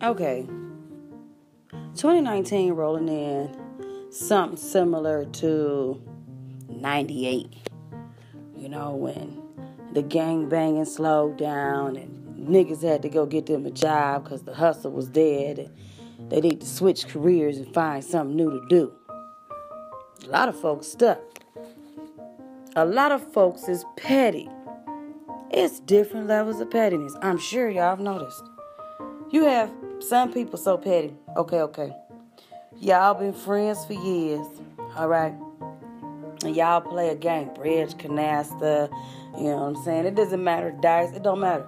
Okay. 2019 rolling in something similar to 98. You know, when the gang banging slowed down and niggas had to go get them a job because the hustle was dead and they need to switch careers and find something new to do. A lot of folks stuck. A lot of folks is petty. It's different levels of pettiness. I'm sure y'all have noticed. You have some people so petty. Okay, okay. Y'all been friends for years, all right? And y'all play a game, bridge, canasta, you know what I'm saying? It doesn't matter, dice, it don't matter.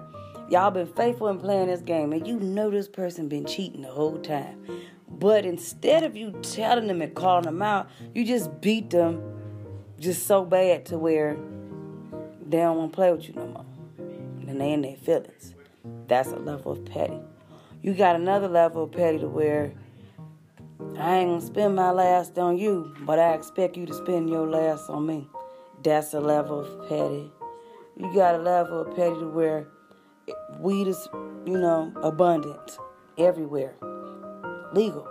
Y'all been faithful in playing this game, and you know this person been cheating the whole time. But instead of you telling them and calling them out, you just beat them just so bad to where they don't want to play with you no more. And they in their feelings. That's a level of petty. You got another level of petty to where I ain't gonna spend my last on you, but I expect you to spend your last on me. That's a level of petty. You got a level of petty to where weed is, you know, abundant everywhere, legal.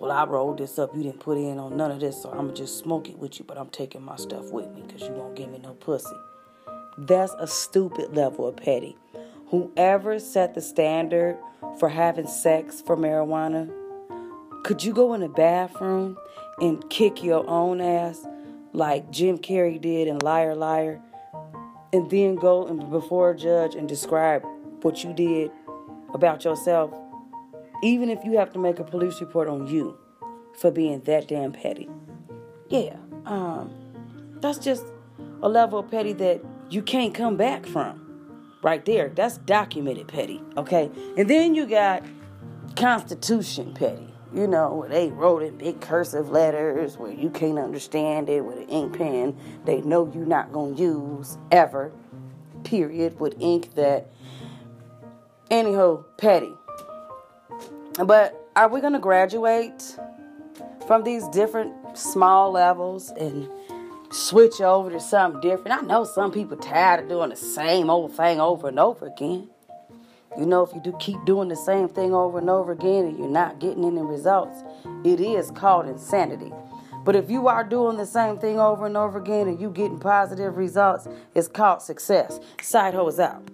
Well, I rolled this up. You didn't put in on none of this, so I'm gonna just smoke it with you, but I'm taking my stuff with me because you won't give me no pussy. That's a stupid level of petty. Whoever set the standard for having sex for marijuana, could you go in the bathroom and kick your own ass like Jim Carrey did in Liar Liar? And then go and before a judge and describe what you did about yourself, even if you have to make a police report on you for being that damn petty. Yeah, um, that's just a level of petty that you can't come back from. Right there, that's documented petty, okay? And then you got Constitution petty. You know, they wrote in big cursive letters where you can't understand it with an ink pen they know you're not going to use ever, period, with ink that, anyhow, petty. But are we going to graduate from these different small levels and switch over to something different? I know some people tired of doing the same old thing over and over again. You know, if you do keep doing the same thing over and over again and you're not getting any results, it is called insanity. But if you are doing the same thing over and over again and you getting positive results, it's called success. Side hoe is out.